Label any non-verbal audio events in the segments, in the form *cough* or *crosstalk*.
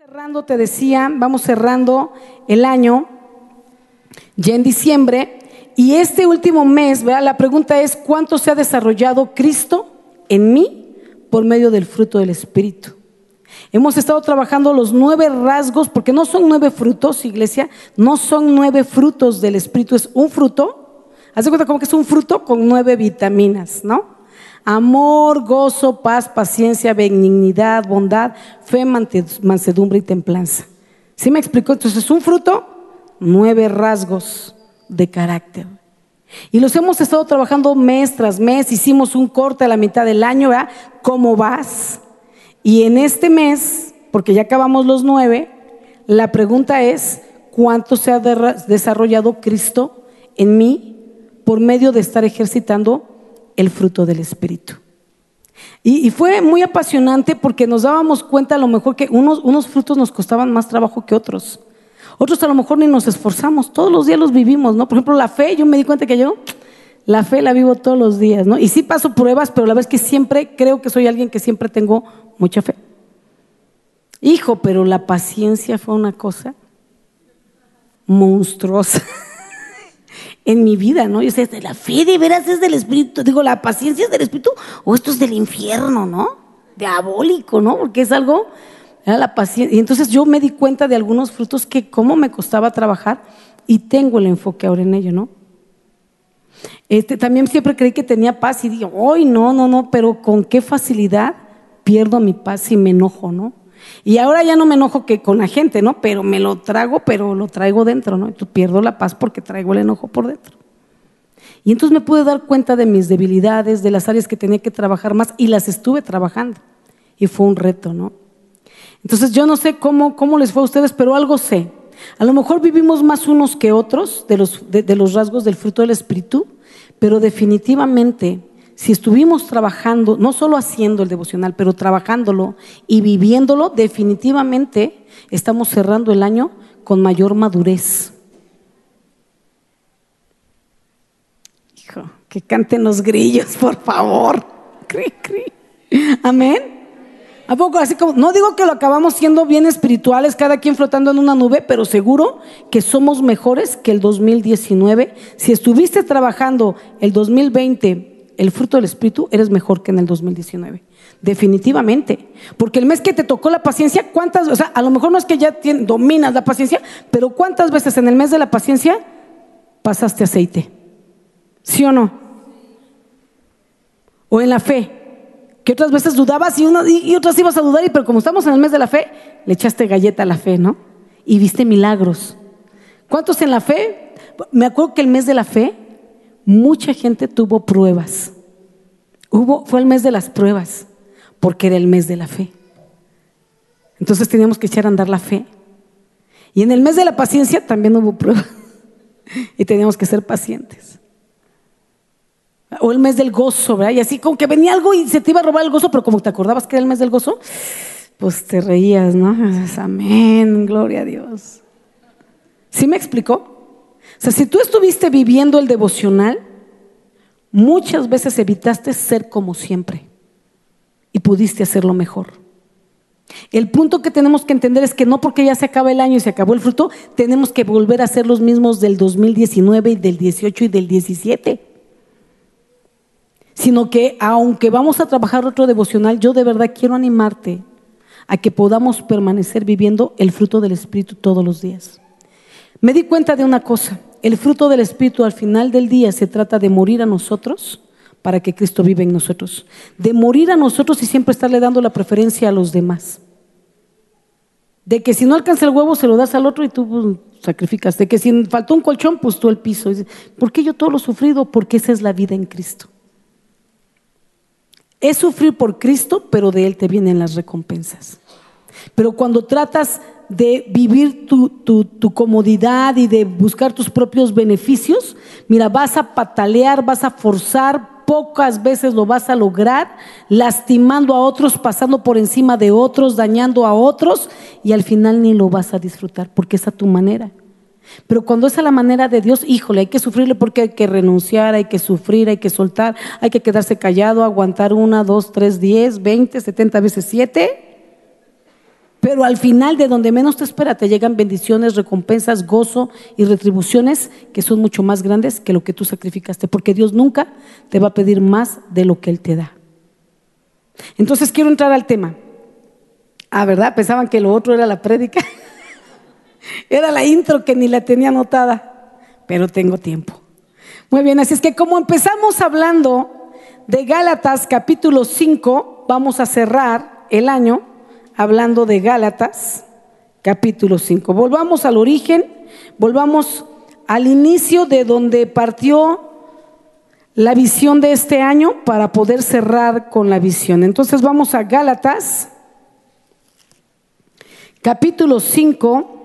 Cerrando, te decía, vamos cerrando el año, ya en diciembre, y este último mes, la pregunta es, ¿cuánto se ha desarrollado Cristo en mí por medio del fruto del Espíritu? Hemos estado trabajando los nueve rasgos, porque no son nueve frutos, iglesia, no son nueve frutos del Espíritu, es un fruto. Haz de cuenta como que es un fruto con nueve vitaminas, ¿no? Amor, gozo, paz, paciencia, benignidad, bondad, fe, mansedumbre y templanza. ¿Sí me explicó? Entonces es un fruto, nueve rasgos de carácter. Y los hemos estado trabajando mes tras mes, hicimos un corte a la mitad del año. ¿Cómo vas? Y en este mes, porque ya acabamos los nueve, la pregunta es, ¿cuánto se ha desarrollado Cristo en mí por medio de estar ejercitando el fruto del Espíritu? Y, fue muy apasionante porque nos dábamos cuenta a lo mejor que unos, unos frutos nos costaban más trabajo que otros. Otros a lo mejor ni nos esforzamos, todos los días los vivimos, ¿no? Por ejemplo, la fe, yo me di cuenta que yo la fe la vivo todos los días, ¿no? Y sí paso pruebas, pero la verdad es que siempre creo que soy alguien que siempre tengo mucha fe. Hijo, pero la paciencia fue una cosa monstruosa *laughs* en mi vida, ¿no? Yo sé, la fe de veras es del Espíritu, digo, la paciencia es del Espíritu o esto es del infierno, ¿no? Diabólico, ¿no? Porque es algo, era la paciencia. Y entonces yo me di cuenta de algunos frutos que cómo me costaba trabajar y tengo el enfoque ahora en ello, ¿no? Este, también siempre creí que tenía paz y digo, hoy no, no, no, pero con qué facilidad pierdo mi paz y me enojo, ¿no? Y ahora ya no me enojo que con la gente, ¿no? Pero me lo trago, pero lo traigo dentro, ¿no? Entonces pierdo la paz porque traigo el enojo por dentro. Y entonces me pude dar cuenta de mis debilidades, de las áreas que tenía que trabajar más y las estuve trabajando. Y fue un reto, ¿no? Entonces yo no sé cómo, cómo les fue a ustedes, pero algo sé. A lo mejor vivimos más unos que otros de los, de los rasgos del fruto del Espíritu, pero definitivamente si estuvimos trabajando, no solo haciendo el devocional, pero trabajándolo y viviéndolo, definitivamente estamos cerrando el año con mayor madurez. Hijo, que canten los grillos, por favor. Amén. ¿A poco? Así como, no digo que lo acabamos siendo bien espirituales, cada quien flotando en una nube, pero seguro que somos mejores que el 2019. Si estuviste trabajando el 2020 el fruto del Espíritu, eres mejor que en el 2019. Definitivamente. Porque el mes que te tocó la paciencia, ¿cuántas? O sea, a lo mejor no es que ya dominas la paciencia, pero ¿cuántas veces en el mes de la paciencia pasaste aceite? ¿Sí o no? O en la fe. Que otras veces dudabas y, y otras ibas a dudar, y pero como estamos en el mes de la fe, le echaste galleta a la fe, ¿no? Y viste milagros. ¿Cuántos en la fe? Me acuerdo que el mes de la fe mucha gente tuvo pruebas. Hubo, fue el mes de las pruebas, porque era el mes de la fe. Entonces teníamos que echar a andar la fe. Y en el mes de la paciencia también hubo pruebas. *laughs* y teníamos que ser pacientes. O el mes del gozo, ¿verdad? Y así como que venía algo y se te iba a robar el gozo, pero como te acordabas que era el mes del gozo, pues te reías, ¿no? Amén, gloria a Dios. ¿Sí me explicó? O sea, si tú estuviste viviendo el devocional, muchas veces evitaste ser como siempre y pudiste hacerlo mejor. El punto que tenemos que entender es que no porque ya se acaba el año y se acabó el fruto, tenemos que volver a ser los mismos del 2019 y del 18 y del 17. Sino que aunque vamos a trabajar otro devocional, yo de verdad quiero animarte a que podamos permanecer viviendo el fruto del Espíritu todos los días. Me di cuenta de una cosa. El fruto del Espíritu al final del día se trata de morir a nosotros para que Cristo viva en nosotros. De morir a nosotros y siempre estarle dando la preferencia a los demás. De que si no alcanza el huevo se lo das al otro y tú pues, sacrificas. De que si faltó un colchón, pues tú el piso. ¿Por qué yo todo lo he sufrido? Porque esa es la vida en Cristo. Es sufrir por Cristo, pero de Él te vienen las recompensas. Pero cuando tratas de vivir tu, comodidad y de buscar tus propios beneficios, mira, vas a patalear, vas a forzar, pocas veces lo vas a lograr, lastimando a otros, pasando por encima de otros, dañando a otros, y al final ni lo vas a disfrutar, porque es a tu manera. Pero cuando es a la manera de Dios, híjole, hay que sufrirle porque hay que renunciar, hay que sufrir, hay que soltar, hay que quedarse callado, aguantar una, dos, tres, diez, veinte, setenta veces siete Pero al final, de donde menos te espera, te llegan bendiciones, recompensas, gozo y retribuciones que son mucho más grandes que lo que tú sacrificaste, porque Dios nunca te va a pedir más de lo que Él te da. Entonces quiero entrar al tema. Ah, ¿verdad? Pensaban que lo otro era la prédica. *laughs* era la intro que ni la tenía anotada, pero tengo tiempo. Muy bien, así es que como empezamos hablando de Gálatas capítulo 5, vamos a cerrar el año hablando de Gálatas capítulo 5. Volvamos al origen, volvamos al inicio de donde partió la visión de este año para poder cerrar con la visión. Entonces vamos a Gálatas capítulo 5.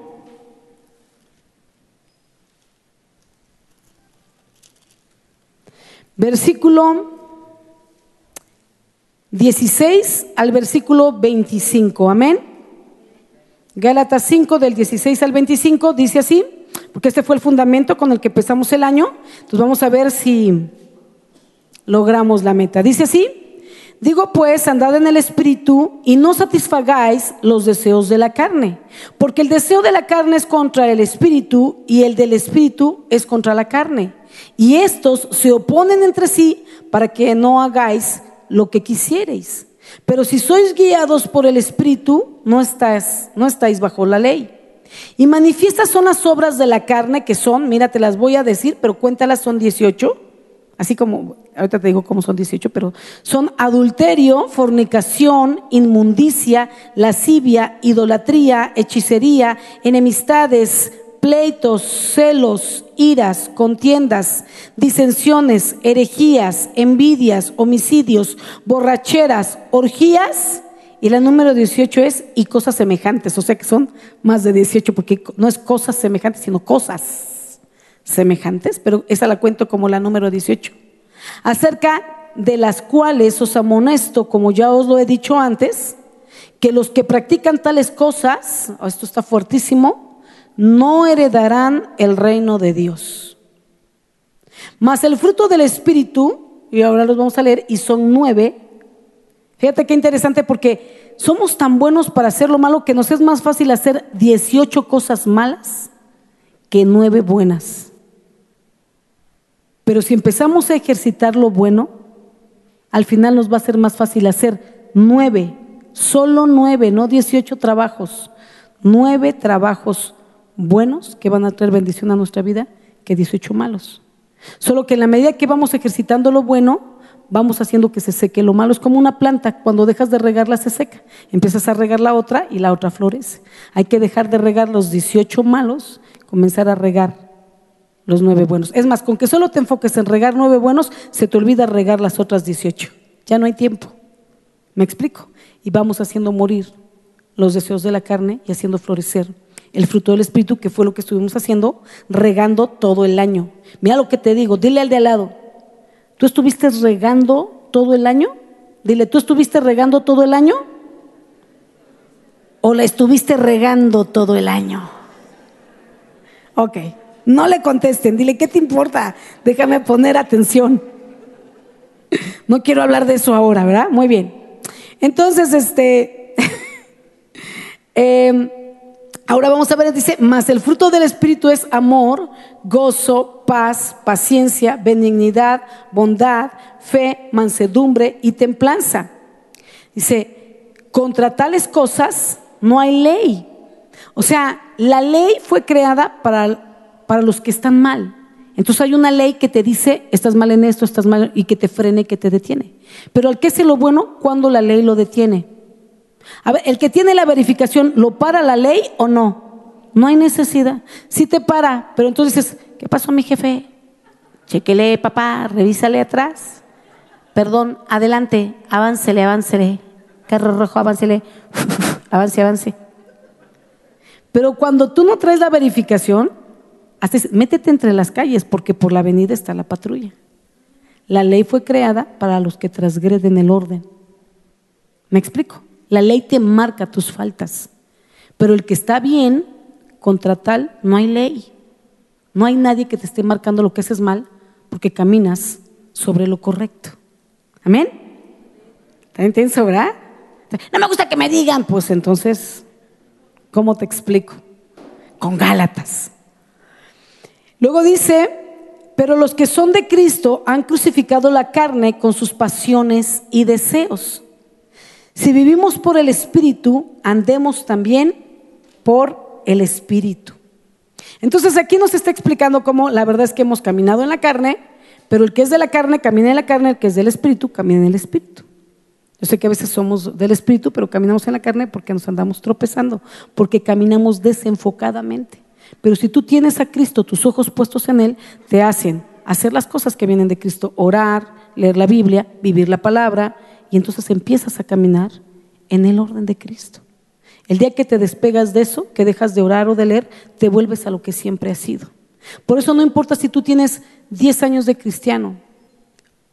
Versículo 16 al versículo 25. Amén. Gálatas 5 del 16 al 25 dice así, porque este fue el fundamento con el que empezamos el año. Entonces vamos a ver si logramos la meta. Dice así, digo pues, andad en el espíritu y no satisfagáis los deseos de la carne, porque el deseo de la carne es contra el espíritu y el del espíritu es contra la carne. Y estos se oponen entre sí para que no hagáis lo que quisierais. Pero si sois guiados por el Espíritu, no, estás, no estáis bajo la ley. Y manifiestas son las obras de la carne que son, mira, te las voy a decir, pero cuéntalas, son 18. Así como, ahorita te digo cómo son 18, pero son adulterio, fornicación, inmundicia, lascivia, idolatría, hechicería, enemistades, pleitos, celos, iras, contiendas, disensiones, herejías, envidias, homicidios, borracheras, orgías. Y la número 18 es y cosas semejantes, o sea que son más de 18 porque no es cosas semejantes, sino cosas semejantes, pero esa la cuento como la número 18. Acerca de las cuales os amonesto, como ya os lo he dicho antes, que los que practican tales cosas, oh, esto está fuertísimo, no heredarán el reino de Dios. Mas el fruto del Espíritu, y ahora los vamos a leer, y son nueve. Fíjate qué interesante porque somos tan buenos para hacer lo malo que nos es más fácil hacer 18 cosas malas que nueve buenas. Pero si empezamos a ejercitar lo bueno, al final nos va a ser más fácil hacer nueve, solo nueve, no 18 trabajos, nueve trabajos buenos que van a traer bendición a nuestra vida que 18 malos. Solo que en la medida que vamos ejercitando lo bueno, vamos haciendo que se seque. Lo malo es como una planta, cuando dejas de regarla se seca. Empiezas a regar la otra y la otra florece. Hay que dejar de regar los 18 malos, comenzar a regar los nueve buenos. Es más, con que solo te enfoques en regar nueve buenos, se te olvida regar las otras 18. Ya no hay tiempo. ¿Me explico? Y vamos haciendo morir los deseos de la carne y haciendo florecer el fruto del Espíritu, que fue lo que estuvimos haciendo, regando todo el año. Mira lo que te digo, dile al de al lado, ¿tú estuviste regando todo el año? Dile, ¿tú estuviste regando todo el año? ¿O la estuviste regando todo el año? Ok, no le contesten, dile, ¿qué te importa? Déjame poner atención. No quiero hablar de eso ahora, ¿verdad? Muy bien. Entonces, este... *laughs* eh, Ahora vamos a ver, dice, más el fruto del Espíritu es amor, gozo, paz, paciencia, benignidad, bondad, fe, mansedumbre y templanza. Dice, contra tales cosas no hay ley. O sea, la ley fue creada para, para los que están mal. Entonces hay una ley que te dice, estás mal en esto, estás mal, y que te frene, que te detiene. Pero al que es lo bueno cuando la ley lo detiene. A ver, el que tiene la verificación, ¿lo para la ley o no? No hay necesidad. Sí te para, pero entonces dices, ¿qué pasó mi jefe? Chequele, papá, revísale atrás. Perdón, adelante, aváncele, aváncele. Carro rojo, aváncele. *laughs* avance, avance. Pero cuando tú no traes la verificación, métete entre las calles porque por la avenida está la patrulla. La ley fue creada para los que transgreden el orden. ¿Me explico? La ley te marca tus faltas, pero el que está bien, contra tal, no hay ley. No hay nadie que te esté marcando lo que haces mal porque caminas sobre lo correcto. Amén. Está intenso, ¿verdad? No me gusta que me digan, pues entonces ¿Cómo te explico? Con Gálatas. Luego dice, pero los que son de Cristo han crucificado la carne con sus pasiones y deseos. Si vivimos por el Espíritu, andemos también por el Espíritu. Entonces aquí nos está explicando cómo la verdad es que hemos caminado en la carne, pero el que es de la carne camina en la carne, el que es del Espíritu camina en el Espíritu. Yo sé que a veces somos del Espíritu, pero caminamos en la carne porque nos andamos tropezando, porque caminamos desenfocadamente. Pero si tú tienes a Cristo, tus ojos puestos en Él, te hacen hacer las cosas que vienen de Cristo, orar, leer la Biblia, vivir la palabra, y entonces empiezas a caminar en el orden de Cristo. El día que te despegas de eso, que dejas de orar o de leer, te vuelves a lo que siempre has sido. Por eso no importa si tú tienes 10 años de cristiano,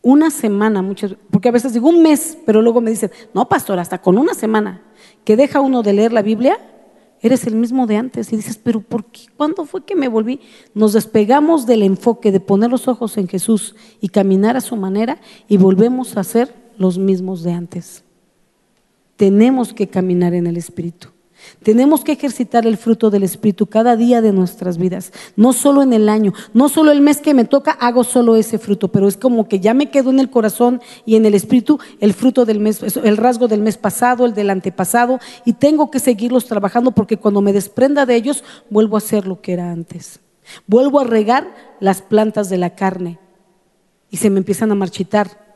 una semana, muchas, porque a veces digo un mes, pero luego me dicen, no, pastor, hasta con una semana que deja uno de leer la Biblia, eres el mismo de antes. Y dices, pero ¿por qué? ¿Cuándo fue que me volví? Nos despegamos del enfoque de poner los ojos en Jesús y caminar a su manera y volvemos a ser los mismos de antes. Tenemos que caminar en el Espíritu. Tenemos que ejercitar el fruto del Espíritu cada día de nuestras vidas, no solo en el año, no solo el mes que me toca hago solo ese fruto, pero es como que ya me quedo en el corazón y en el Espíritu el fruto del mes, el rasgo del mes pasado, el del antepasado, y tengo que seguirlos trabajando porque cuando me desprenda de ellos vuelvo a ser lo que era antes. Vuelvo a regar las plantas de la carne y se me empiezan a marchitar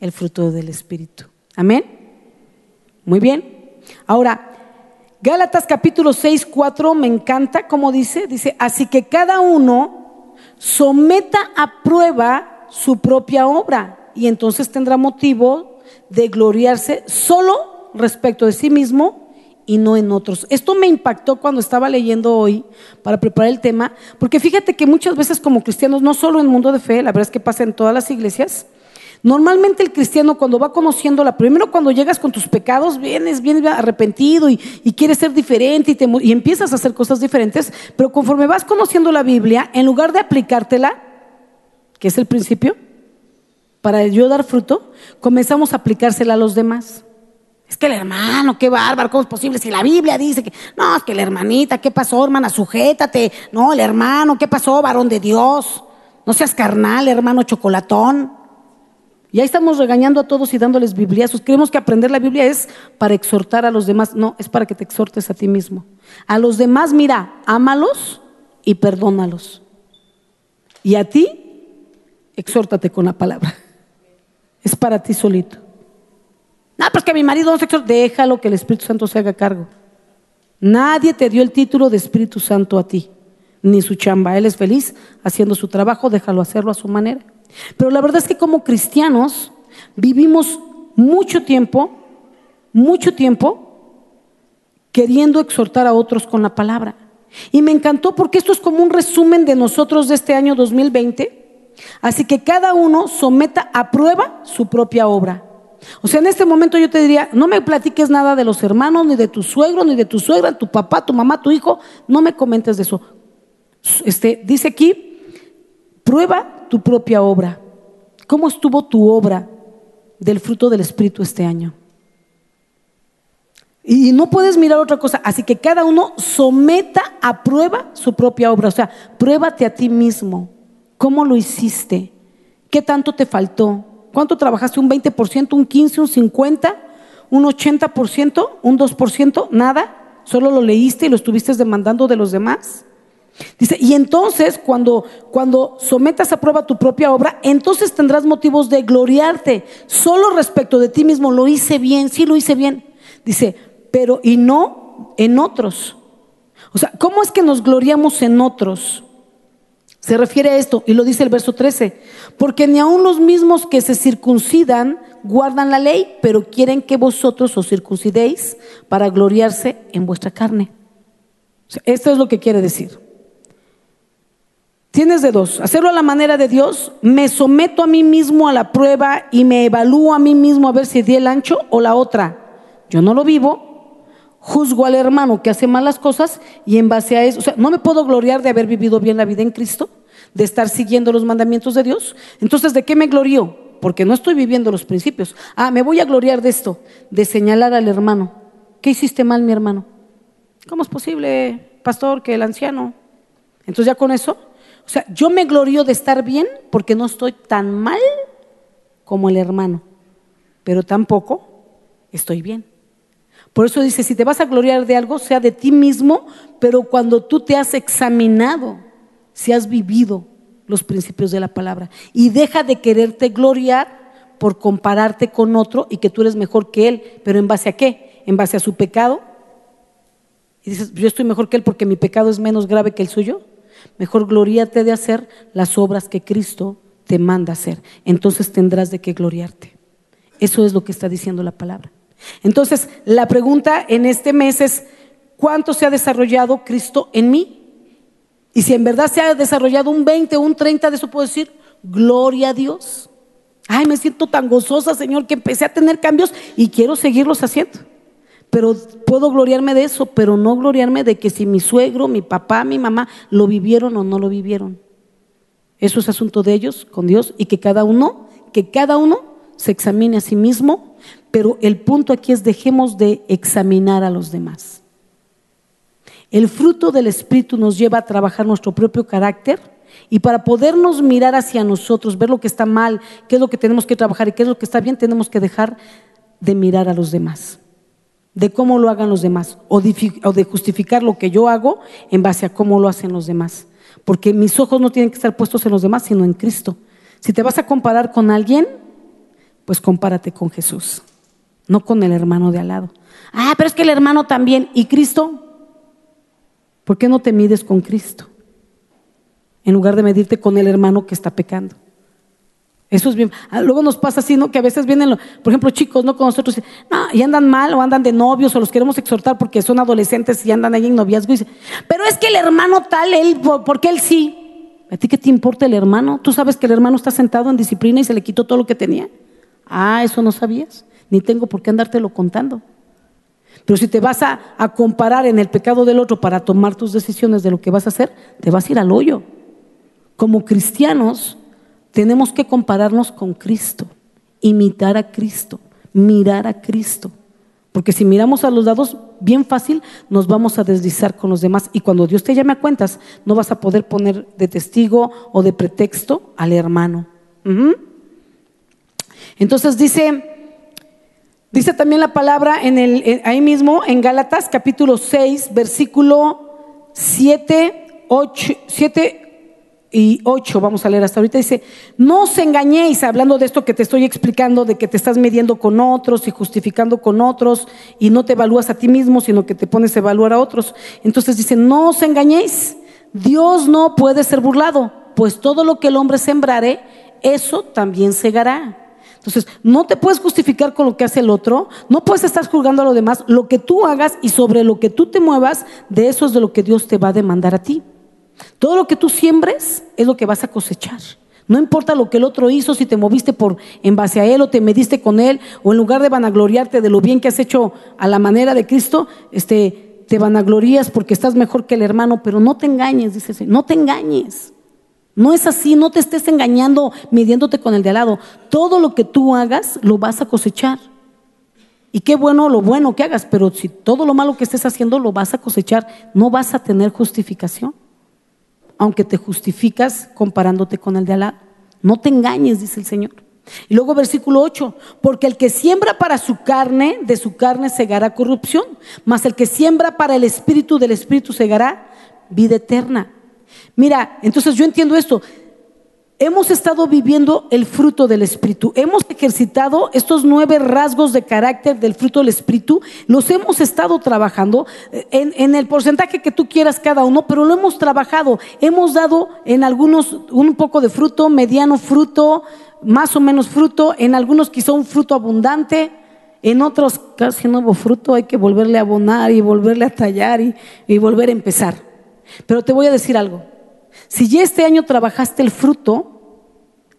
el fruto del Espíritu. Amén. Muy bien. Ahora, Gálatas capítulo 6, 4 me encanta como dice, dice, así que cada uno someta a prueba su propia obra y entonces tendrá motivo de gloriarse solo respecto de sí mismo y no en otros. Esto me impactó cuando estaba leyendo hoy para preparar el tema, porque fíjate que muchas veces como cristianos, no solo en el mundo de fe, la verdad es que pasa en todas las iglesias, Normalmente el cristiano cuando va conociendo la primero cuando llegas con tus pecados, vienes, vienes arrepentido y, quieres ser diferente y, y empiezas a hacer cosas diferentes, pero conforme vas conociendo la Biblia, en lugar de aplicártela, que es el principio, para yo dar fruto, comenzamos a aplicársela a los demás. Es que el hermano, qué bárbaro, ¿cómo es posible? Si la Biblia dice que, no, es que la hermanita, ¿qué pasó, hermana? Sujétate. No, el hermano, ¿qué pasó, varón de Dios? No seas carnal, hermano chocolatón. Y ahí estamos regañando a todos y dándoles bibliazos. Creemos que aprender la Biblia es para exhortar a los demás. No, es para que te exhortes a ti mismo. A los demás, mira, ámalos y perdónalos. Y a ti, exhórtate con la palabra. Es para ti solito. No, pues que mi marido no se exhorta. Déjalo que el Espíritu Santo se haga cargo. Nadie te dio el título de Espíritu Santo a ti, ni su chamba. Él es feliz haciendo su trabajo, déjalo hacerlo a su manera. Pero la verdad es que como cristianos vivimos mucho tiempo, mucho tiempo queriendo exhortar a otros con la palabra. Y me encantó porque esto es como un resumen de nosotros de este año 2020. Así que cada uno someta a prueba su propia obra. O sea, en este momento yo te diría, no me platiques nada de los hermanos, ni de tu suegro, ni de tu suegra, tu papá, tu mamá, tu hijo, no me comentes de eso. Este, dice aquí, prueba tu propia obra. ¿Cómo estuvo tu obra del fruto del Espíritu este año? Y no puedes mirar otra cosa. Así que cada uno someta a prueba su propia obra. O sea, pruébate a ti mismo. ¿Cómo lo hiciste? ¿Qué tanto te faltó? ¿Cuánto trabajaste? ¿Un 20%, un 15%, un 50%, un 80%, un 2%? ¿Nada? ¿Solo lo leíste y lo estuviste demandando de los demás? Dice, y entonces cuando, cuando sometas a prueba tu propia obra, entonces tendrás motivos de gloriarte. Solo respecto de ti mismo, lo hice bien, sí lo hice bien. Dice, pero y no en otros. O sea, ¿cómo es que nos gloriamos en otros? Se refiere a esto, y lo dice el verso 13, porque ni aun los mismos que se circuncidan guardan la ley, pero quieren que vosotros os circuncidéis para gloriarse en vuestra carne. esto es lo que quiere decir. Tienes de dos, hacerlo a la manera de Dios, me someto a mí mismo a la prueba y me evalúo a mí mismo a ver si di el ancho o la otra. Yo no lo vivo, juzgo al hermano que hace malas cosas y en base a eso, o sea, no me puedo gloriar de haber vivido bien la vida en Cristo, de estar siguiendo los mandamientos de Dios. Entonces, ¿de qué me glorío? Porque no estoy viviendo los principios. Ah, me voy a gloriar de esto, de señalar al hermano. ¿Qué hiciste mal, mi hermano? ¿Cómo es posible, pastor, que el anciano? Entonces ya con eso, o sea, yo me glorío de estar bien porque no estoy tan mal como el hermano, pero tampoco estoy bien. Por eso dice, si te vas a gloriar de algo, sea de ti mismo, pero cuando tú te has examinado, si has vivido los principios de la palabra, y deja de quererte gloriar por compararte con otro y que tú eres mejor que él, pero ¿en base a qué? ¿En base a su pecado? Y dices, yo estoy mejor que él porque mi pecado es menos grave que el suyo. Mejor gloríate de hacer las obras que Cristo te manda hacer. Entonces tendrás de qué gloriarte. Eso es lo que está diciendo la palabra. Entonces, la pregunta en este mes es, ¿cuánto se ha desarrollado Cristo en mí? Y si en verdad se ha desarrollado un 20 o un 30 de eso, puedo decir, gloria a Dios. Ay, me siento tan gozosa, Señor, que empecé a tener cambios y quiero seguirlos haciendo. Pero puedo gloriarme de eso, pero no gloriarme de que si mi suegro, mi papá, mi mamá lo vivieron o no lo vivieron. Eso es asunto de ellos con Dios y que cada uno, que cada uno se examine a sí mismo, pero el punto aquí es dejemos de examinar a los demás. El fruto del Espíritu nos lleva a trabajar nuestro propio carácter y para podernos mirar hacia nosotros, ver lo que está mal, qué es lo que tenemos que trabajar y qué es lo que está bien, tenemos que dejar de mirar a los demás, de cómo lo hagan los demás o de justificar lo que yo hago en base a cómo lo hacen los demás. Porque mis ojos no tienen que estar puestos en los demás, sino en Cristo. Si te vas a comparar con alguien, pues compárate con Jesús, no con el hermano de al lado. Ah, pero es que el hermano también. ¿Y Cristo? ¿Por qué no te mides con Cristo? en lugar de medirte con el hermano que está pecando. Eso es bien. Ah, luego nos pasa así, ¿no? Que a veces vienen, por ejemplo, chicos, ¿no? Con nosotros, no, y andan mal o andan de novios o los queremos exhortar porque son adolescentes y andan ahí en noviazgo. Y pero es que el hermano tal, él, porque él sí. ¿A ti qué te importa el hermano? ¿Tú sabes que el hermano está sentado en disciplina y se le quitó todo lo que tenía? Ah, eso no sabías. Ni tengo por qué andártelo contando. Pero si te vas a, a comparar en el pecado del otro para tomar tus decisiones de lo que vas a hacer, te vas a ir al hoyo. Como cristianos tenemos que compararnos con Cristo, imitar a Cristo, mirar a Cristo. Porque si miramos a los lados, bien fácil, nos vamos a deslizar con los demás. Y cuando Dios te llame a cuentas, no vas a poder poner de testigo o de pretexto al hermano. Entonces dice, dice también la palabra ahí mismo, en Gálatas capítulo 6, versículo 7, 8, 7, y 8, vamos a leer hasta ahorita, dice, no os engañéis, hablando de esto que te estoy explicando, de que te estás midiendo con otros y justificando con otros y no te evalúas a ti mismo, sino que te pones a evaluar a otros. Entonces dice, no os engañéis, Dios no puede ser burlado, pues todo lo que el hombre sembrare, eso también segará. Entonces, no te puedes justificar con lo que hace el otro, no puedes estar juzgando a lo demás, lo que tú hagas y sobre lo que tú te muevas, de eso es de lo que Dios te va a demandar a ti. Todo lo que tú siembres es lo que vas a cosechar. No importa lo que el otro hizo, si te moviste por en base a él o te mediste con él, o en lugar de vanagloriarte de lo bien que has hecho a la manera de Cristo, este, te vanaglorías porque estás mejor que el hermano, pero no te engañes, dice, no te engañes. No es así, no te estés engañando midiéndote con el de al lado. Todo lo que tú hagas lo vas a cosechar. Y qué bueno lo bueno que hagas, pero si todo lo malo que estés haciendo lo vas a cosechar, no vas a tener justificación aunque te justificas comparándote con el de Alá. No te engañes, dice el Señor. Y luego versículo 8, porque el que siembra para su carne, de su carne segará corrupción, mas el que siembra para el espíritu, del espíritu segará vida eterna. Mira, entonces yo entiendo esto. Hemos estado viviendo el fruto del Espíritu. Hemos ejercitado estos nueve rasgos de carácter del fruto del Espíritu. Los hemos estado trabajando en, el porcentaje que tú quieras cada uno, pero lo hemos trabajado. Hemos dado en algunos un poco de fruto, mediano fruto, más o menos fruto. En algunos quizá un fruto abundante. En otros casi nuevo fruto. Hay que volverle a abonar y volverle a tallar y volver a empezar. Pero te voy a decir algo. Si ya este año trabajaste el fruto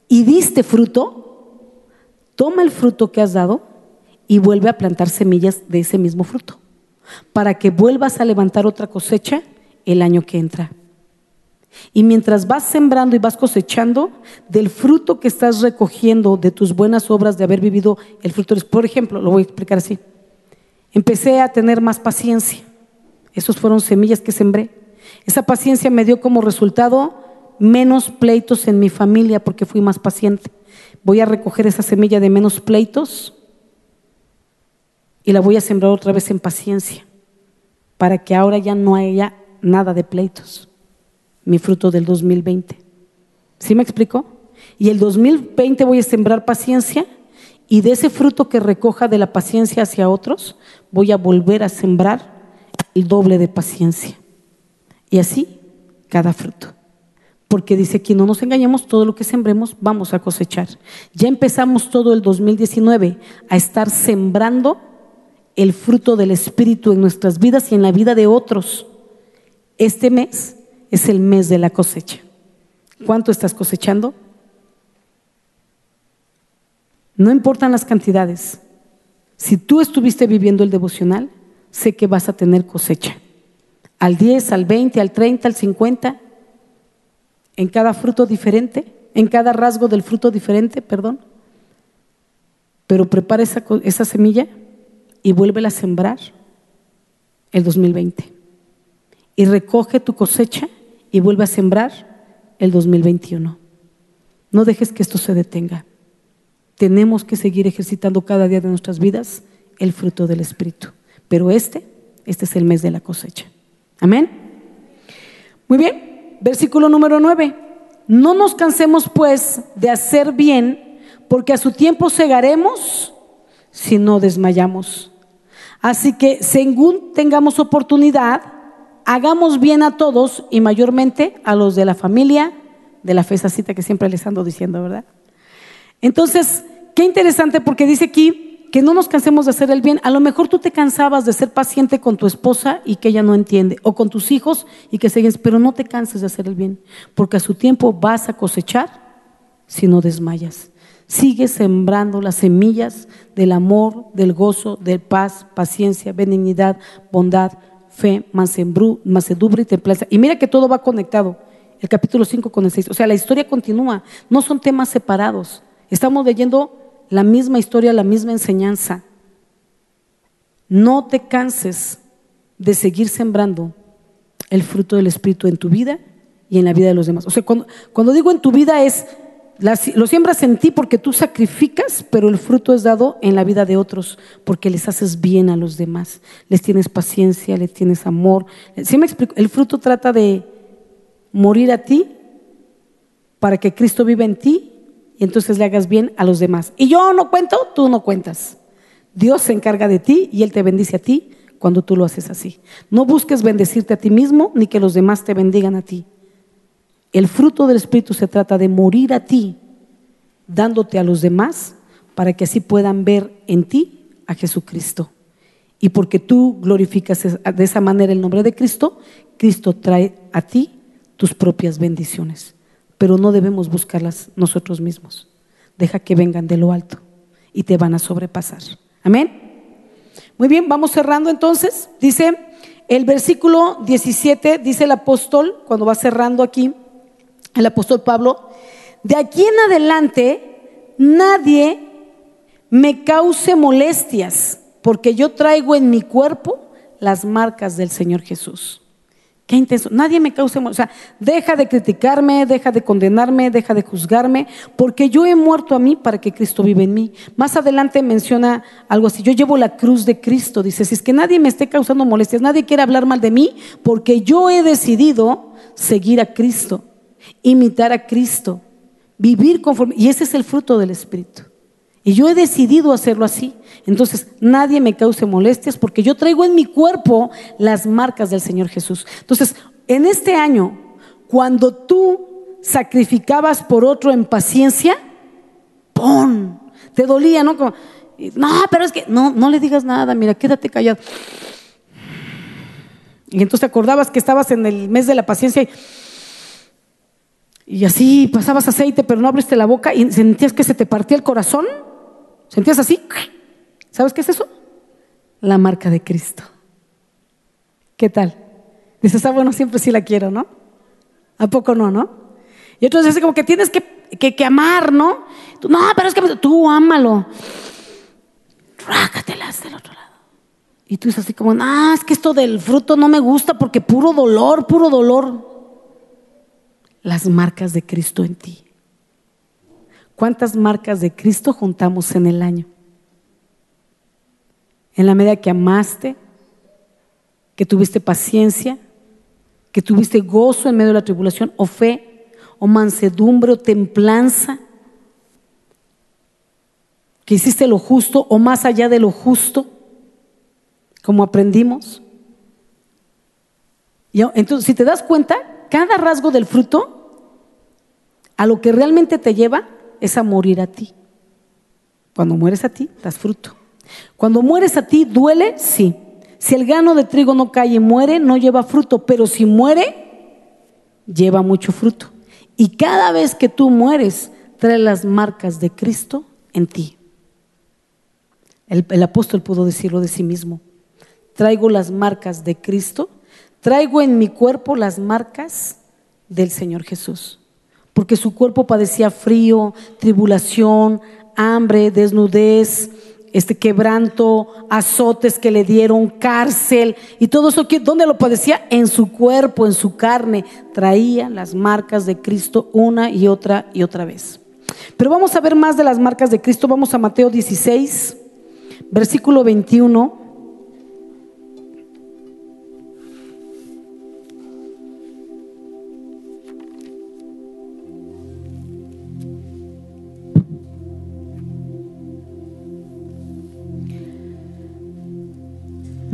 y diste fruto, toma el fruto que has dado y vuelve a plantar semillas de ese mismo fruto, para que vuelvas a levantar otra cosecha el año que entra. Y mientras vas sembrando y vas cosechando del fruto que estás recogiendo de tus buenas obras de haber vivido el fruto, por ejemplo, lo voy a explicar así. Empecé a tener más paciencia Esos fueron semillas que sembré. Esa paciencia me dio como resultado menos pleitos en mi familia porque fui más paciente. Voy a recoger esa semilla de menos pleitos y la voy a sembrar otra vez en paciencia para que ahora ya no haya nada de pleitos. Mi fruto del 2020. ¿Sí me explico? Y el 2020 voy a sembrar paciencia y de ese fruto que recoja de la paciencia hacia otros, voy a volver a sembrar el doble de paciencia. Y así cada fruto. Porque dice aquí, no nos engañemos, todo lo que sembremos vamos a cosechar. Ya empezamos todo el 2019 a estar sembrando el fruto del Espíritu en nuestras vidas y en la vida de otros. Este mes es el mes de la cosecha. ¿Cuánto estás cosechando? No importan las cantidades. Si tú estuviste viviendo el devocional, sé que vas a tener cosecha. Al 10, al 20, al 30, al 50, en cada fruto diferente, en cada rasgo del fruto diferente, perdón. Pero prepara esa, semilla y vuélvela a sembrar el 2020. Y recoge tu cosecha y vuelve a sembrar el 2021. No dejes que esto se detenga. Tenemos que seguir ejercitando cada día de nuestras vidas el fruto del Espíritu. Pero este, este es el mes de la cosecha. Amén. Muy bien, versículo número 9. No nos cansemos pues de hacer bien, porque a su tiempo segaremos si no desmayamos. Así que según tengamos oportunidad, hagamos bien a todos y mayormente a los de la familia de la fe, esa cita que siempre les ando diciendo, ¿verdad? Entonces, qué interesante porque dice aquí que no nos cansemos de hacer el bien. A lo mejor tú te cansabas de ser paciente con tu esposa y que ella no entiende, o con tus hijos y que siguen, pero no te canses de hacer el bien, porque a su tiempo vas a cosechar si no desmayas. Sigue sembrando las semillas del amor, del gozo, de paz, paciencia, benignidad, bondad, fe, mansedumbre y templanza. Y mira que todo va conectado. El capítulo 5 con el 6. O sea, la historia continúa. No son temas separados. Estamos leyendo la misma historia, la misma enseñanza. No te canses de seguir sembrando el fruto del Espíritu en tu vida y en la vida de los demás. O sea, cuando, digo en tu vida es lo siembras en ti porque tú sacrificas, pero el fruto es dado en la vida de otros porque les haces bien a los demás. Les tienes paciencia, les tienes amor. ¿Sí me explico? El fruto trata de morir a ti para que Cristo viva en ti y entonces le hagas bien a los demás. Y yo no cuento, tú no cuentas. Dios se encarga de ti y Él te bendice a ti cuando tú lo haces así. No busques bendecirte a ti mismo ni que los demás te bendigan a ti. El fruto del Espíritu se trata de morir a ti, dándote a los demás para que así puedan ver en ti a Jesucristo. Y porque tú glorificas de esa manera el nombre de Cristo, Cristo trae a ti tus propias bendiciones. Pero no debemos buscarlas nosotros mismos. Deja que vengan de lo alto y te van a sobrepasar. Amén. Muy bien, vamos cerrando entonces. Dice el versículo 17, dice el apóstol, cuando va cerrando aquí, el apóstol Pablo, de aquí en adelante nadie me cause molestias, porque yo traigo en mi cuerpo las marcas del Señor Jesús. Qué intenso. Nadie me molestias. O sea, deja de criticarme, deja de condenarme, deja de juzgarme, porque yo he muerto a mí para que Cristo vive en mí. Más adelante menciona algo así. Yo llevo la cruz de Cristo. Dice, si es que nadie me esté causando molestias, nadie quiere hablar mal de mí, porque yo he decidido seguir a Cristo imitar a Cristo, vivir conforme. Y ese es el fruto del Espíritu. Y yo he decidido hacerlo así. Entonces, nadie me cause molestias porque yo traigo en mi cuerpo las marcas del Señor Jesús. Entonces, en este año, cuando tú sacrificabas por otro en paciencia, ¡pum! Te dolía, ¿no? no, pero es que no, no le digas nada, mira, quédate callado. Y entonces te acordabas que estabas en el mes de la paciencia y y así pasabas aceite, pero no abriste la boca y sentías que se te partía el corazón. ¿Sentías así? ¿Sabes qué es eso? La marca de Cristo. ¿Qué tal? Dices, ah, bueno, siempre sí la quiero, ¿no? ¿A poco no, no? Y entonces es como que tienes que, que, amar, ¿no? no, pero es que tú ámalo. Rácatelas del otro lado. Y tú dices así como, ah, es que esto del fruto no me gusta porque puro dolor, puro dolor. Las marcas de Cristo en ti. ¿Cuántas marcas de Cristo juntamos en el año? En la medida que amaste, que tuviste paciencia, que tuviste gozo en medio de la tribulación, o fe, o mansedumbre, o templanza, que hiciste lo justo o más allá de lo justo como aprendimos. entonces, si te das cuenta, cada rasgo del fruto a lo que realmente te lleva es a morir a ti. Cuando mueres a ti, das fruto. Cuando mueres a ti, duele, sí. Si el grano de trigo no cae y muere, no lleva fruto, pero si muere, lleva mucho fruto. Y cada vez que tú mueres, trae las marcas de Cristo en ti. el apóstol pudo decirlo de sí mismo traigo las marcas de Cristo, traigo en mi cuerpo las marcas del Señor Jesús. Porque su cuerpo padecía frío, tribulación, hambre, desnudez, este quebranto, azotes que le dieron, cárcel y todo eso. ¿Dónde lo padecía? En su cuerpo, en su carne. Traía las marcas de Cristo una y otra y otra vez. Pero vamos a ver más de las marcas de Cristo. Vamos a Mateo 16, versículo 21.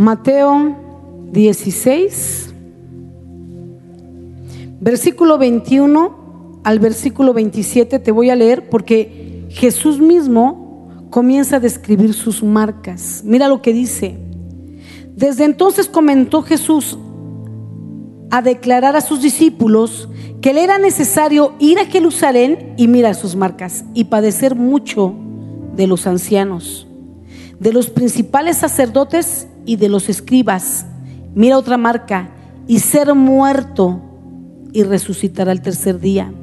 Mateo 16, versículo 21 al versículo 27 te voy a leer porque Jesús mismo comienza a describir sus marcas. Mira lo que dice. Desde entonces comentó Jesús a declarar a sus discípulos que le era necesario ir a Jerusalén y mirar sus marcas y padecer mucho de los ancianos, de los principales sacerdotes y de los escribas. Mira otra marca, y ser muerto y resucitar al tercer día.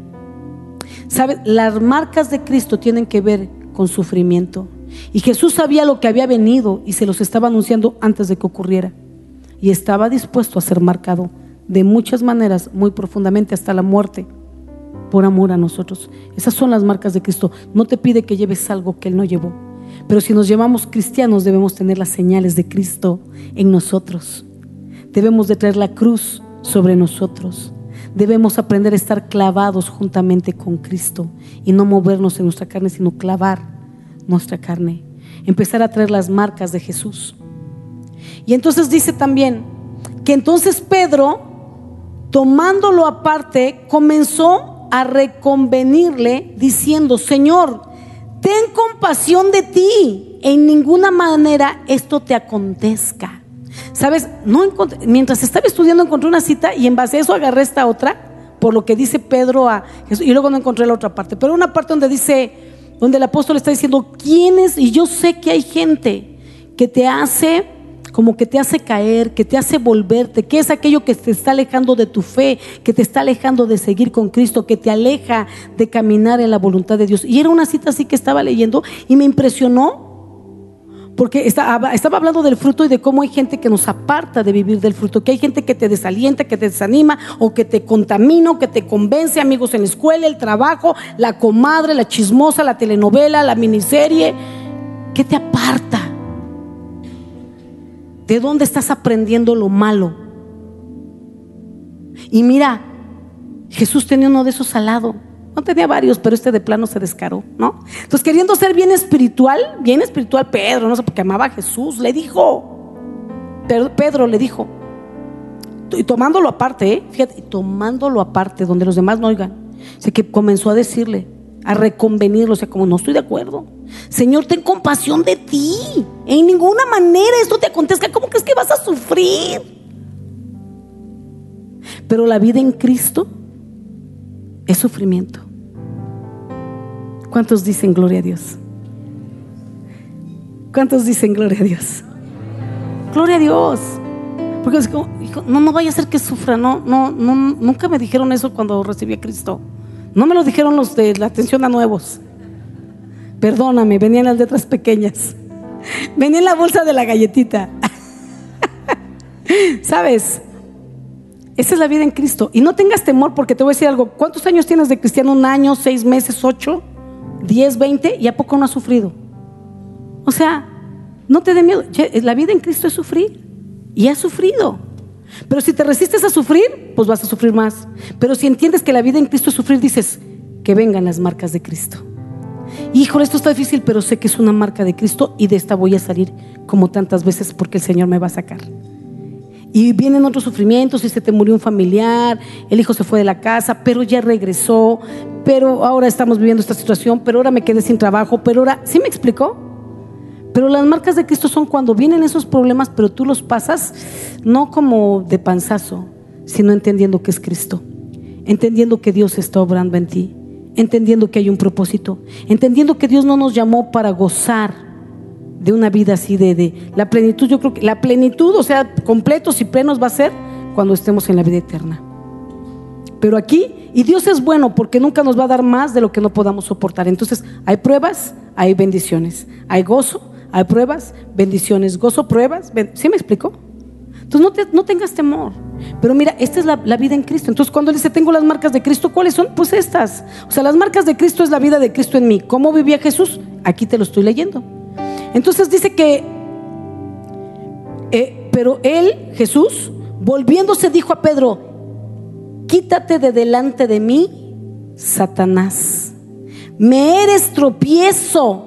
¿Sabes? Las marcas de Cristo tienen que ver con sufrimiento. Y Jesús sabía lo que había venido y se los estaba anunciando antes de que ocurriera. Y estaba dispuesto a ser marcado de muchas maneras, muy profundamente, hasta la muerte, por amor a nosotros. Esas son las marcas de Cristo. No te pide que lleves algo que Él no llevó. Pero si nos llamamos cristianos debemos tener las señales de Cristo en nosotros. Debemos de traer la cruz sobre nosotros. Debemos aprender a estar clavados juntamente con Cristo y no movernos en nuestra carne, sino clavar nuestra carne. Empezar a traer las marcas de Jesús. Y entonces dice también que entonces Pedro, tomándolo aparte, comenzó a reconvenirle diciendo, Señor, ten compasión de ti. En ninguna manera esto te acontezca. Sabes, mientras estaba estudiando encontré una cita y en base a eso agarré esta otra, por lo que dice Pedro a Jesús, y luego no encontré la otra parte, pero una parte donde dice, donde el apóstol está diciendo, ¿quién es? Y yo sé que hay gente que te hace como que te hace caer, que te hace volverte, que es aquello que te está alejando de tu fe, que te está alejando de seguir con Cristo, que te aleja de caminar en la voluntad de Dios. Y era una cita así que estaba leyendo y me impresionó porque estaba, hablando del fruto y de cómo hay gente que nos aparta de vivir del fruto, que hay gente que te desalienta, que te desanima o que te contamina o que te convence, amigos en la escuela, el trabajo, la comadre, la chismosa, la telenovela, la miniserie, que te aparta. ¿De dónde estás aprendiendo lo malo? Y mira, Jesús tenía uno de esos al lado. No tenía varios, pero este de plano se descaró, ¿no? Entonces, queriendo ser bien espiritual, bien espiritual, Pedro, no sé, porque amaba a Jesús, le dijo, Pedro le dijo, y tomándolo aparte, ¿eh? fíjate, tomándolo aparte, donde los demás no oigan, sé que comenzó a decirle, a reconvenirlo, o sea, como no estoy de acuerdo. Señor, ten compasión de ti. En ninguna manera esto te acontezca. ¿Cómo crees que vas a sufrir? Pero la vida en Cristo es sufrimiento. ¿Cuántos dicen gloria a Dios? ¿Cuántos dicen gloria a Dios? Gloria a Dios. Porque es como, no, no vaya a ser que sufra, no, no, nunca me dijeron eso cuando recibí a Cristo. No me lo dijeron los de la atención a nuevos. Perdóname, venían las letras pequeñas. Venía en la bolsa de la galletita. *laughs* ¿Sabes? Esa es la vida en Cristo. Y no tengas temor porque te voy a decir algo. ¿Cuántos años tienes de cristiano? ¿Un año, seis meses, ocho, diez, veinte? ¿Y a poco no has sufrido? O sea, no te dé miedo. La vida en Cristo es sufrir. Y has sufrido. Pero si te resistes a sufrir, pues vas a sufrir más. Pero si entiendes que la vida en Cristo es sufrir, dices, que vengan las marcas de Cristo. Híjole, esto está difícil, pero sé que es una marca de Cristo y de esta voy a salir como tantas veces porque el Señor me va a sacar. Y vienen otros sufrimientos, y se te murió un familiar, el hijo se fue de la casa, pero ya regresó, pero ahora estamos viviendo esta situación, pero ahora me quedé sin trabajo, pero ahora, ¿sí me explicó? Pero las marcas de Cristo son cuando vienen esos problemas, pero tú los pasas no como de panzazo, sino entendiendo que es Cristo, entendiendo que Dios está obrando en ti, entendiendo que hay un propósito, entendiendo que Dios no nos llamó para gozar de una vida así de, de, la plenitud. Yo creo que la plenitud, o sea, completos y plenos va a ser cuando estemos en la vida eterna. Pero aquí, y Dios es bueno porque nunca nos va a dar más de lo que no podamos soportar. Entonces, hay pruebas, hay bendiciones, hay gozo, hay pruebas, bendiciones, gozo, pruebas. ¿Sí me explico? Entonces, no, no tengas temor. Pero mira, esta es la, vida en Cristo. Entonces, cuando dice, tengo las marcas de Cristo, ¿cuáles son? Pues estas. O sea, las marcas de Cristo es la vida de Cristo en mí. ¿Cómo vivía Jesús? Aquí te lo estoy leyendo. Entonces dice que, eh, pero él, Jesús, volviéndose dijo a Pedro, quítate de delante de mí, Satanás. Me eres tropiezo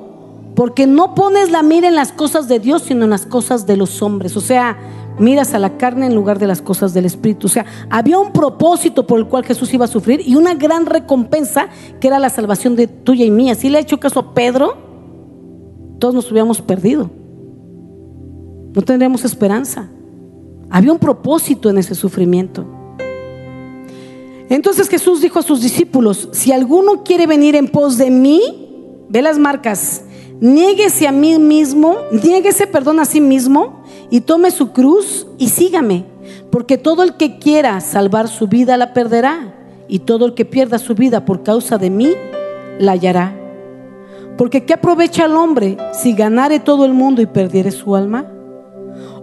porque no pones la mira en las cosas de Dios, sino en las cosas de los hombres. O sea, miras a la carne en lugar de las cosas del Espíritu. O sea, había un propósito por el cual Jesús iba a sufrir y una gran recompensa que era la salvación de tuya y mía. Si le ha hecho caso a Pedro, todos nos hubiéramos perdido. No tendríamos esperanza. Había un propósito en ese sufrimiento. Entonces Jesús dijo a sus discípulos, si alguno quiere venir en pos de mí, ve las marcas, niéguese a mí mismo, niéguese, perdón, a sí mismo y tome su cruz y sígame, porque todo el que quiera salvar su vida la perderá y todo el que pierda su vida por causa de mí la hallará. Porque ¿qué aprovecha el hombre si ganare todo el mundo y perdiere su alma?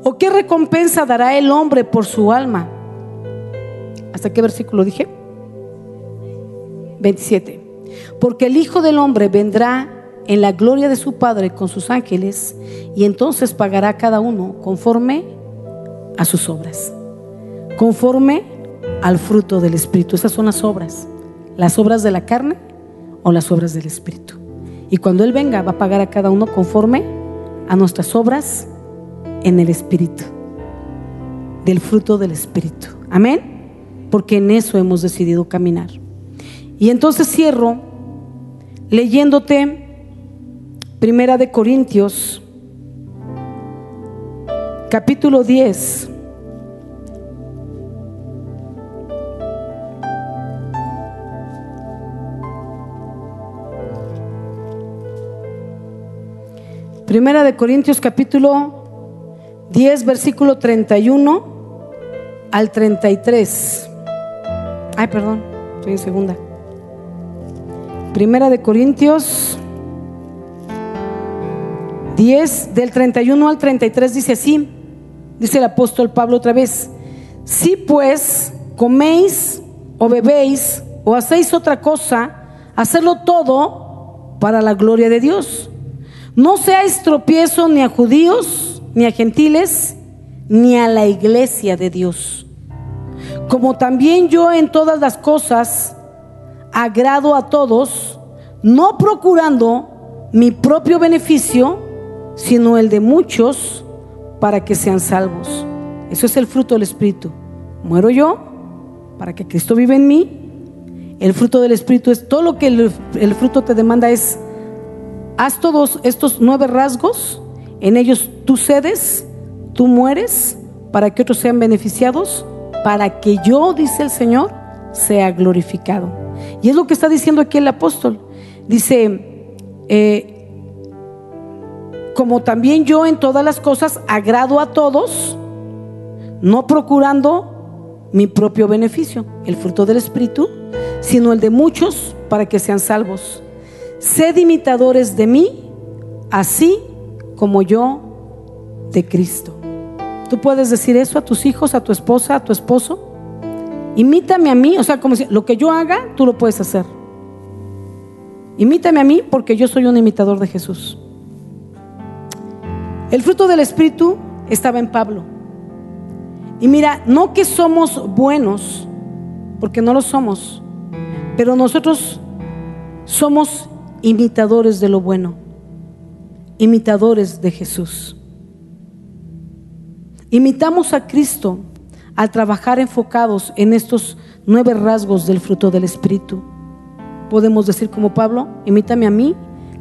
¿O qué recompensa dará el hombre por su alma? ¿Hasta qué versículo dije? 27. Porque el Hijo del Hombre vendrá en la gloria de su Padre con sus ángeles y entonces pagará cada uno conforme a sus obras, conforme al fruto del Espíritu. Esas son las obras, las obras de la carne o las obras del Espíritu. Y cuando Él venga va a pagar a cada uno conforme a nuestras obras en el Espíritu, del fruto del Espíritu. Amén. Porque en eso hemos decidido caminar. Y entonces cierro leyéndote Primera de Corintios, capítulo 10. Primera de Corintios capítulo 10, versículo 31 al 33. Ay, perdón, estoy en segunda. Primera de Corintios 10, del 31 al 33 dice así, dice el apóstol Pablo otra vez, si pues coméis o bebéis o hacéis otra cosa, hacerlo todo para la gloria de Dios. No seáis tropiezo ni a judíos, ni a gentiles, ni a la iglesia de Dios. Como también yo en todas las cosas agrado a todos, no procurando mi propio beneficio, sino el de muchos para que sean salvos. Eso es el fruto del Espíritu. Muero yo para que Cristo vive en mí. El fruto del Espíritu es todo lo que el, el fruto te demanda es Haz todos estos nueve rasgos, en ellos tú cedes, tú mueres, para que otros sean beneficiados, para que yo, dice el Señor, sea glorificado. Y es lo que está diciendo aquí el apóstol. Dice, eh, como también yo en todas las cosas agrado a todos, no procurando mi propio beneficio, el fruto del Espíritu, sino el de muchos para que sean salvos. Sed imitadores de mí, así como yo de Cristo. Tú puedes decir eso a tus hijos, a tu esposa, a tu esposo. Imítame a mí, o sea, como si lo que yo haga, tú lo puedes hacer. Imítame a mí porque yo soy un imitador de Jesús. El fruto del Espíritu estaba en Pablo. Y mira, no que somos buenos, porque no lo somos, pero nosotros somos imitadores de lo bueno, imitadores de Jesús. Imitamos a Cristo al trabajar enfocados en estos nueve rasgos del fruto del Espíritu. Podemos decir como Pablo, imítame a mí,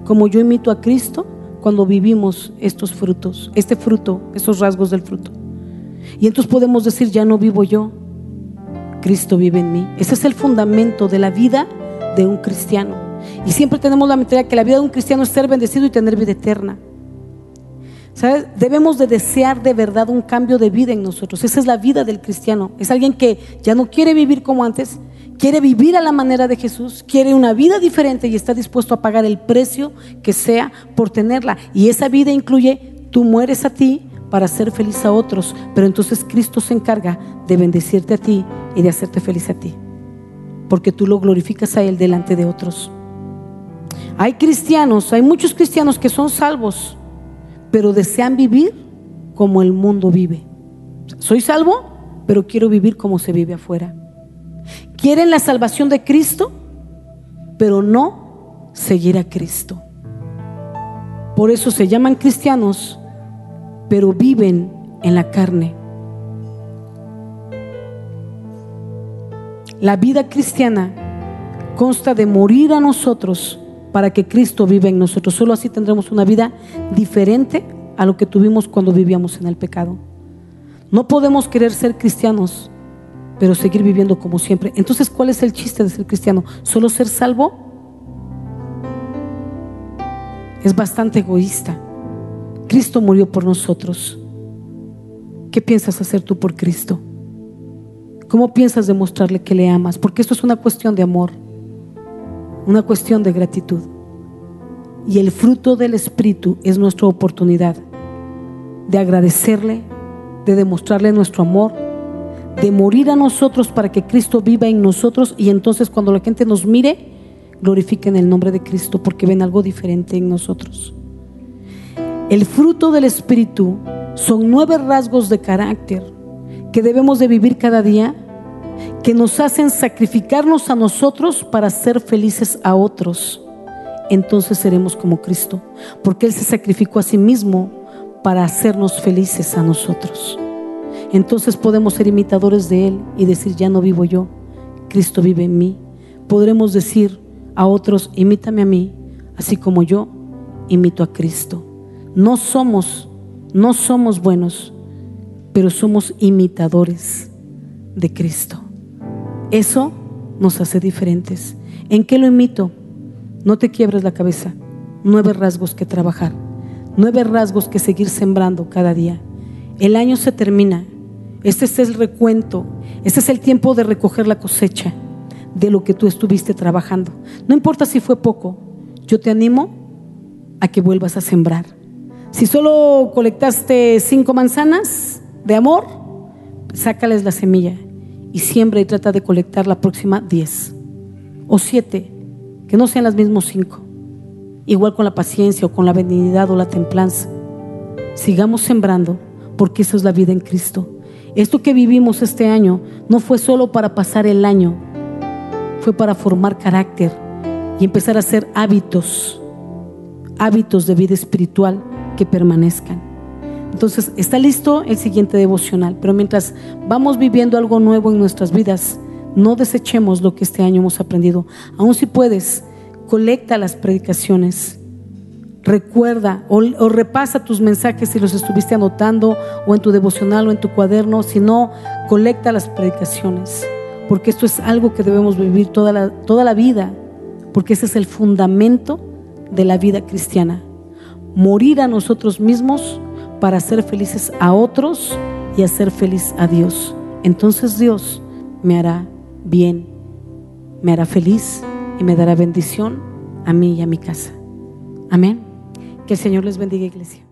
como yo imito a Cristo cuando vivimos estos frutos, este fruto, esos rasgos del fruto. Y entonces podemos decir, ya no vivo yo, Cristo vive en mí. Ese es el fundamento de la vida de un cristiano. Y siempre tenemos la mentalidad que la vida de un cristiano es ser bendecido y tener vida eterna. ¿Sabes? Debemos de desear de verdad un cambio de vida en nosotros. Esa es la vida del cristiano. Es alguien que ya no quiere vivir como antes, quiere vivir a la manera de Jesús, quiere una vida diferente y está dispuesto a pagar el precio que sea por tenerla. Y esa vida incluye, tú mueres a ti para hacer feliz a otros, pero entonces Cristo se encarga de bendecirte a ti y de hacerte feliz a ti, porque tú lo glorificas a Él delante de otros. Hay cristianos, hay muchos cristianos que son salvos, pero desean vivir como el mundo vive. Soy salvo, pero quiero vivir como se vive afuera. Quieren la salvación de Cristo, pero no seguir a Cristo. Por eso se llaman cristianos, pero viven en la carne. La vida cristiana consta de morir a nosotros para que Cristo viva en nosotros. Solo así tendremos una vida diferente a lo que tuvimos cuando vivíamos en el pecado. No podemos querer ser cristianos pero seguir viviendo como siempre. Entonces, ¿cuál es el chiste de ser cristiano? ¿Solo ser salvo? Es bastante egoísta. Cristo murió por nosotros. ¿Qué piensas hacer tú por Cristo? ¿Cómo piensas demostrarle que le amas? Porque esto es una cuestión de amor, una cuestión de gratitud. Y el fruto del Espíritu es nuestra oportunidad de agradecerle, de demostrarle nuestro amor de morir a nosotros para que Cristo viva en nosotros y entonces cuando la gente nos mire, glorifiquen el nombre de Cristo porque ven algo diferente en nosotros. El fruto del Espíritu son nueve rasgos de carácter que debemos de vivir cada día, que nos hacen sacrificarnos a nosotros para ser felices a otros. Entonces seremos como Cristo, porque Él se sacrificó a sí mismo para hacernos felices a nosotros entonces podemos ser imitadores de Él y decir, ya no vivo yo, Cristo vive en mí. Podremos decir a otros, imítame a mí, así como yo imito a Cristo. No somos, no somos buenos, pero somos imitadores de Cristo. Eso nos hace diferentes. ¿En qué lo imito? No te quiebres la cabeza. Nueve rasgos que trabajar. Nueve rasgos que seguir sembrando cada día. El año se termina este es el recuento. Este es el tiempo de recoger la cosecha de lo que tú estuviste trabajando. No importa si fue poco, yo te animo a que vuelvas a sembrar. Si solo colectaste cinco manzanas de amor, sácales la semilla y siembra y trata de colectar la próxima diez o siete, que no sean las mismas cinco. Igual con la paciencia o con la benignidad o la templanza. Sigamos sembrando porque eso es la vida en Cristo. Esto que vivimos este año no fue solo para pasar el año, fue para formar carácter y empezar a hacer hábitos, hábitos de vida espiritual que permanezcan. Entonces, está listo el siguiente devocional, pero mientras vamos viviendo algo nuevo en nuestras vidas, no desechemos lo que este año hemos aprendido. Aún si puedes, colecta las predicaciones recuerda o, repasa tus mensajes si los estuviste anotando o en tu devocional o en tu cuaderno, si no, colecta las predicaciones, porque esto es algo que debemos vivir toda la, toda la vida, porque ese es el fundamento de la vida cristiana. Morir a nosotros mismos para hacer felices a otros y hacer feliz a Dios. Entonces Dios me hará bien, me hará feliz y me dará bendición a mí y a mi casa. Amén. Que el Señor les bendiga, iglesia.